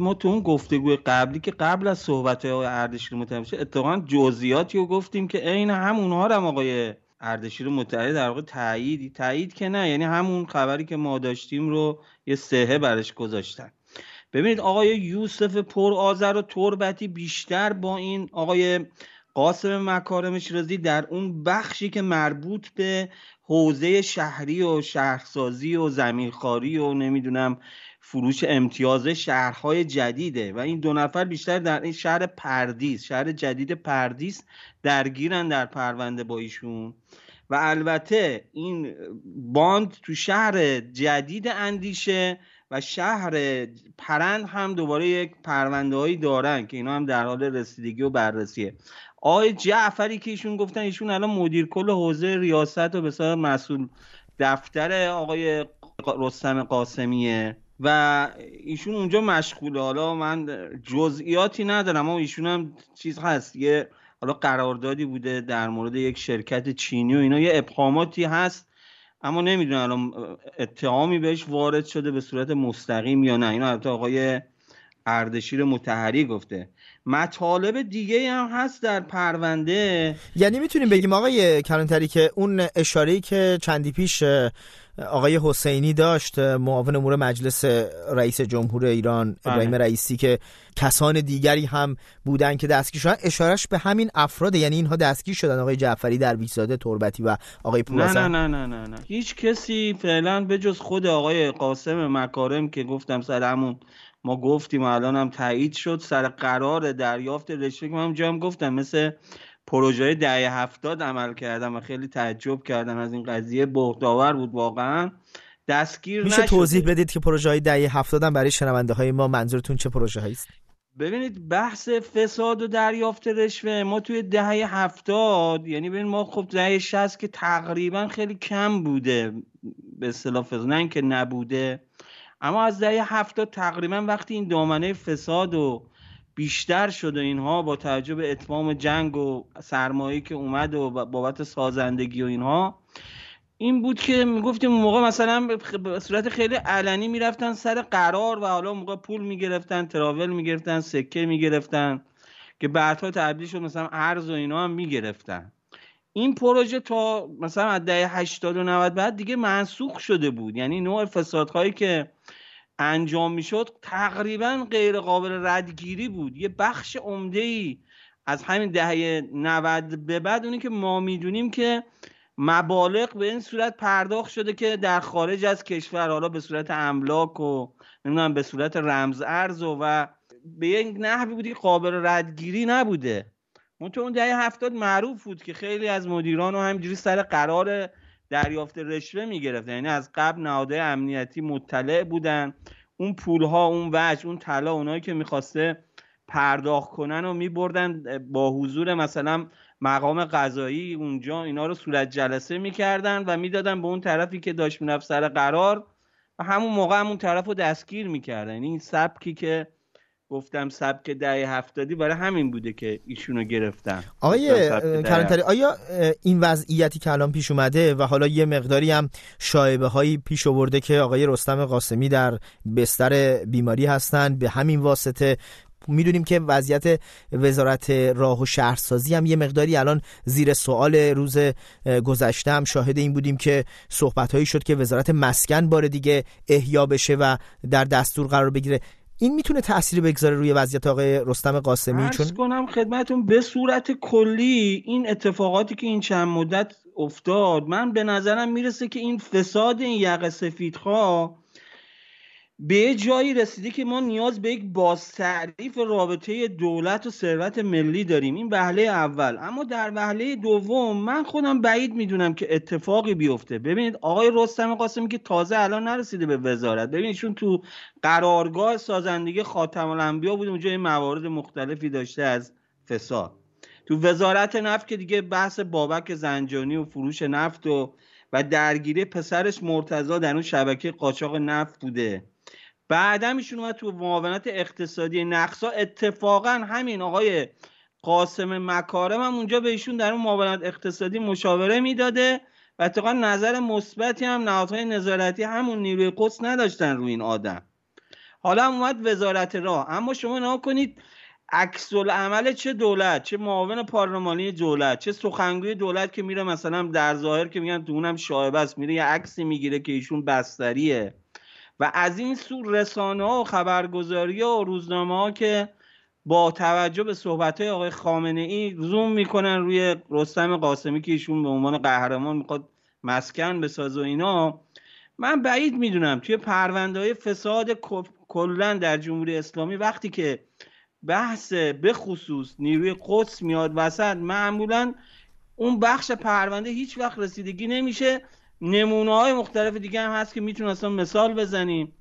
ما تو اون گفتگوی قبلی که قبل از صحبت های اردشیر متحد اتفاقا جزئیاتی رو گفتیم که عین همونها رو آقای اردشیر متحد در واقع تایید تایید که نه. یعنی همون خبری که ما داشتیم رو یه سهه برش گذاشتن. ببینید آقای یوسف پر آذر و تربتی بیشتر با این آقای قاسم مکارم شیرازی در اون بخشی که مربوط به حوزه شهری و شهرسازی و زمینخواری و نمی‌دونم فروش امتیاز شهرهای جدیده و این دو نفر بیشتر در این شهر پردیس شهر جدید پردیس درگیرن در پرونده با ایشون. و البته این باند تو شهر جدید اندیشه و شهر پرند هم دوباره یک پرونده هایی دارن که اینا هم در حال رسیدگی و بررسیه. آقای جعفری که ایشون گفتن ایشون الان مدیر کل حوزه ریاست و به مسئول دفتر آقای رستم قاسمیه. و ایشون اونجا مشغوله. حالا من جزئیاتی ندارم اما ایشون هم چیز هست. یه حالا قراردادی بوده در مورد یک شرکت چینی و اینا. یه ابهاماتی هست اما نمی‌دونم الان اتهامی بهش وارد شده به صورت مستقیم یا نه. اینا البته آقای اردشیر متحری گفته. مطالب دیگه هم هست در پرونده. یعنی می‌تونیم بگیم آقای کلانتری که اون اشاره که چندی پیش آقای حسینی داشت معاون امور مجلس رئیس جمهور ایران بله. ابراهیم رئیسی که کسان دیگری هم بودن که دستگیر شدن. اشارش به همین افراد یعنی اینها دستگیر شدن. آقای جعفری در بیزاده تربتی و آقای پولاسن نه نه نه نه نه هیچ کسی فعلا به جز خود آقای قاسم مکارم که گفتم سر همون ما گفتیم الان هم تایید شد. سر قرار دریافت رشوه که من هم گفتم مثل پروژه دهه هفتاد عمل کردم و خیلی تعجب کردم از این قضیه. بهداور بود واقعا. دستگیر میشه توضیح بدید که پروژه های دهه هفتاد برای شنونده های ما منظورتون چه پروژه است؟ ببینید بحث فساد و دریافت رشوه ما توی دهه هفتاد یعنی ببین ما خب دهه شست که تقریبا خیلی کم بوده به اصطلاح فساد نه که نبوده. اما از دهه هفتاد تقریبا وقتی این دامنه فساد و بیشتر شده اینها با توجه اتمام جنگ و سرمایه که اومد و بابت سازندگی و اینها این بود که می‌گفتیم اون موقع مثلا به صورت خیلی علنی می‌رفتن سر قرار و حالا موقع پول می‌گرفتن تراول می‌گرفتن سکه می‌گرفتن که بعدها تبدیل شد مثلا ارز و اینا هم می‌گرفتن. این پروژه تا مثلا از دهه 80 و 90 بعد دیگه منسوخ شده بود. یعنی نوع فسادهایی که انجام می‌شد تقریبا غیر قابل ردگیری بود. یه بخش عمده ای از همین دهه 90 به بعد اونی که ما می‌دونیم که مبالغ به این صورت پرداخت شده که در خارج از کشور حالا به صورت املاک و نمی‌دونم به صورت رمز ارز و, و به یک نحوی بودی قابل ردگیری نبوده. منتها اون دهه هفتاد معروف بود که خیلی از مدیران و همینجوری سر قرار دریافت رشوه می‌گرفتن. یعنی از قبل نهادهای امنیتی مطلع بودن. اون پولها اون وجه اون طلا اونایی که می‌خواسته پرداخت کنن و میبردن با حضور مثلا مقام قضایی اونجا. اینا رو صورت جلسه می‌کردن و می‌دادن به اون طرفی که داشت می‌رفت سر قرار. و همون موقع همون طرف رو دستگیر می‌کردن. یعنی این سبکی که گفتم سبک دهه هفتادی برای همین بوده که ایشونو گرفتن آقای کلانتری آیا این وضعیتی که الان پیش اومده و حالا یه مقداری هم شایبه هایی پیش آورده که آقای رستم قاسمی در بستر بیماری هستند به همین واسطه می‌دونیم که وضعیت وزارت راه و شهرسازی هم یه مقداری الان زیر سوال روز گذشته هم شاهد این بودیم که صحبت هایی شد که وزارت مسکن بار دیگه احیا بشه و در دستور قرار بگیره. این می‌تونه تأثیری بگذاره روی وضعیت آقای رستم قاسمی؟ چون کنم خدمتون به صورت کلی این اتفاقاتی که این چند مدت افتاد من به نظرم می‌رسه که این فساد این یقه سفیدخواه به جایی رسیده که ما نیاز به یک بازتعریف رابطه دولت و ثروت ملی داریم. این وهله اول. اما در وهله دوم من خودم بعید می‌دونم که اتفاقی بیفته. ببینید آقای رستم قاسمی که تازه الان نرسیده به وزارت. ببینید چون تو قرارگاه سازندگی خاتم الانبیا بود اونجا موارد مختلفی داشته از فساد. تو وزارت نفت که دیگه بحث بابک زنجانی و فروش نفت و و درگیری پسرش مرتضا در اون شبکه قاچاق نفت بوده. بعدا ایشون اومد تو معاونت اقتصادی نقصا. اتفاقا همین آقای قاسم مکارم هم اونجا به ایشون در اون معاونت اقتصادی مشاوره می‌داده. و اتفاقا نظر مثبتی هم نهادهای نظارتی همون نیروی قدس نداشتن روی این آدم. حالا هم اومد وزارت راه. اما شما نها کنید عکس عمل چه دولت چه معاون پارلمانی دولت چه سخنگوی دولت که میره مثلا در ظاهر که میگن تو اونم شایبه است میره یه عکسی می‌گیره که ایشون بستریه. و از این سو رسانه ها و خبرگزاری ها و روزنامه ها که با توجه به صحبت های آقای خامنه ای زوم می‌کنن روی رستم قاسمی که ایشون به عنوان قهرمان می‌خواد مسکن بسازه و اینا من بعید می‌دونم توی پرونده های فساد کلا در جمهوری اسلامی وقتی که بحث به خصوص نیروی قدس میاد وسط معمولا اون بخش پرونده هیچ وقت رسیدگی نمیشه. نمونه های مختلف دیگه هم هست که می‌تونم اصلا مثال بزنیم.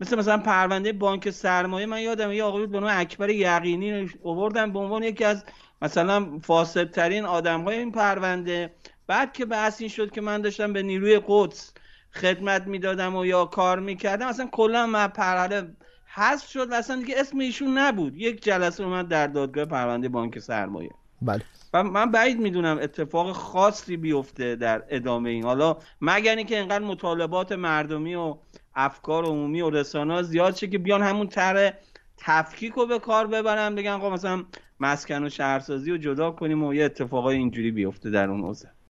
مثل مثلا پرونده بانک سرمایه من یادم یه آقای به نام اکبر یقینی آوردن به عنوان یکی از مثلا فاسد ترین آدم های این پرونده. بعد که بحث این شد که من داشتم به نیروی قدس خدمت می‌دادم و یا کار می‌کردم اصلا کلا من پرونده حذف شد و اصلا دیگه اسم ایشون نبود. یک جلسه اومد در دادگاه پرونده بانک سرمایه. بله. و من بعید می‌دونم اتفاق خاصی بیفته در ادامه این. حالا مگر اینکه انقدر مطالبات مردمی و افکار عمومی و رسانه زیاد شه که بیان همون طرح تفکیک رو به کار ببرن بگن آقا مثلا مسکن و شهرسازی رو جدا کنیم و یه اتفاقای اینجوری بیفته در اون حوزه.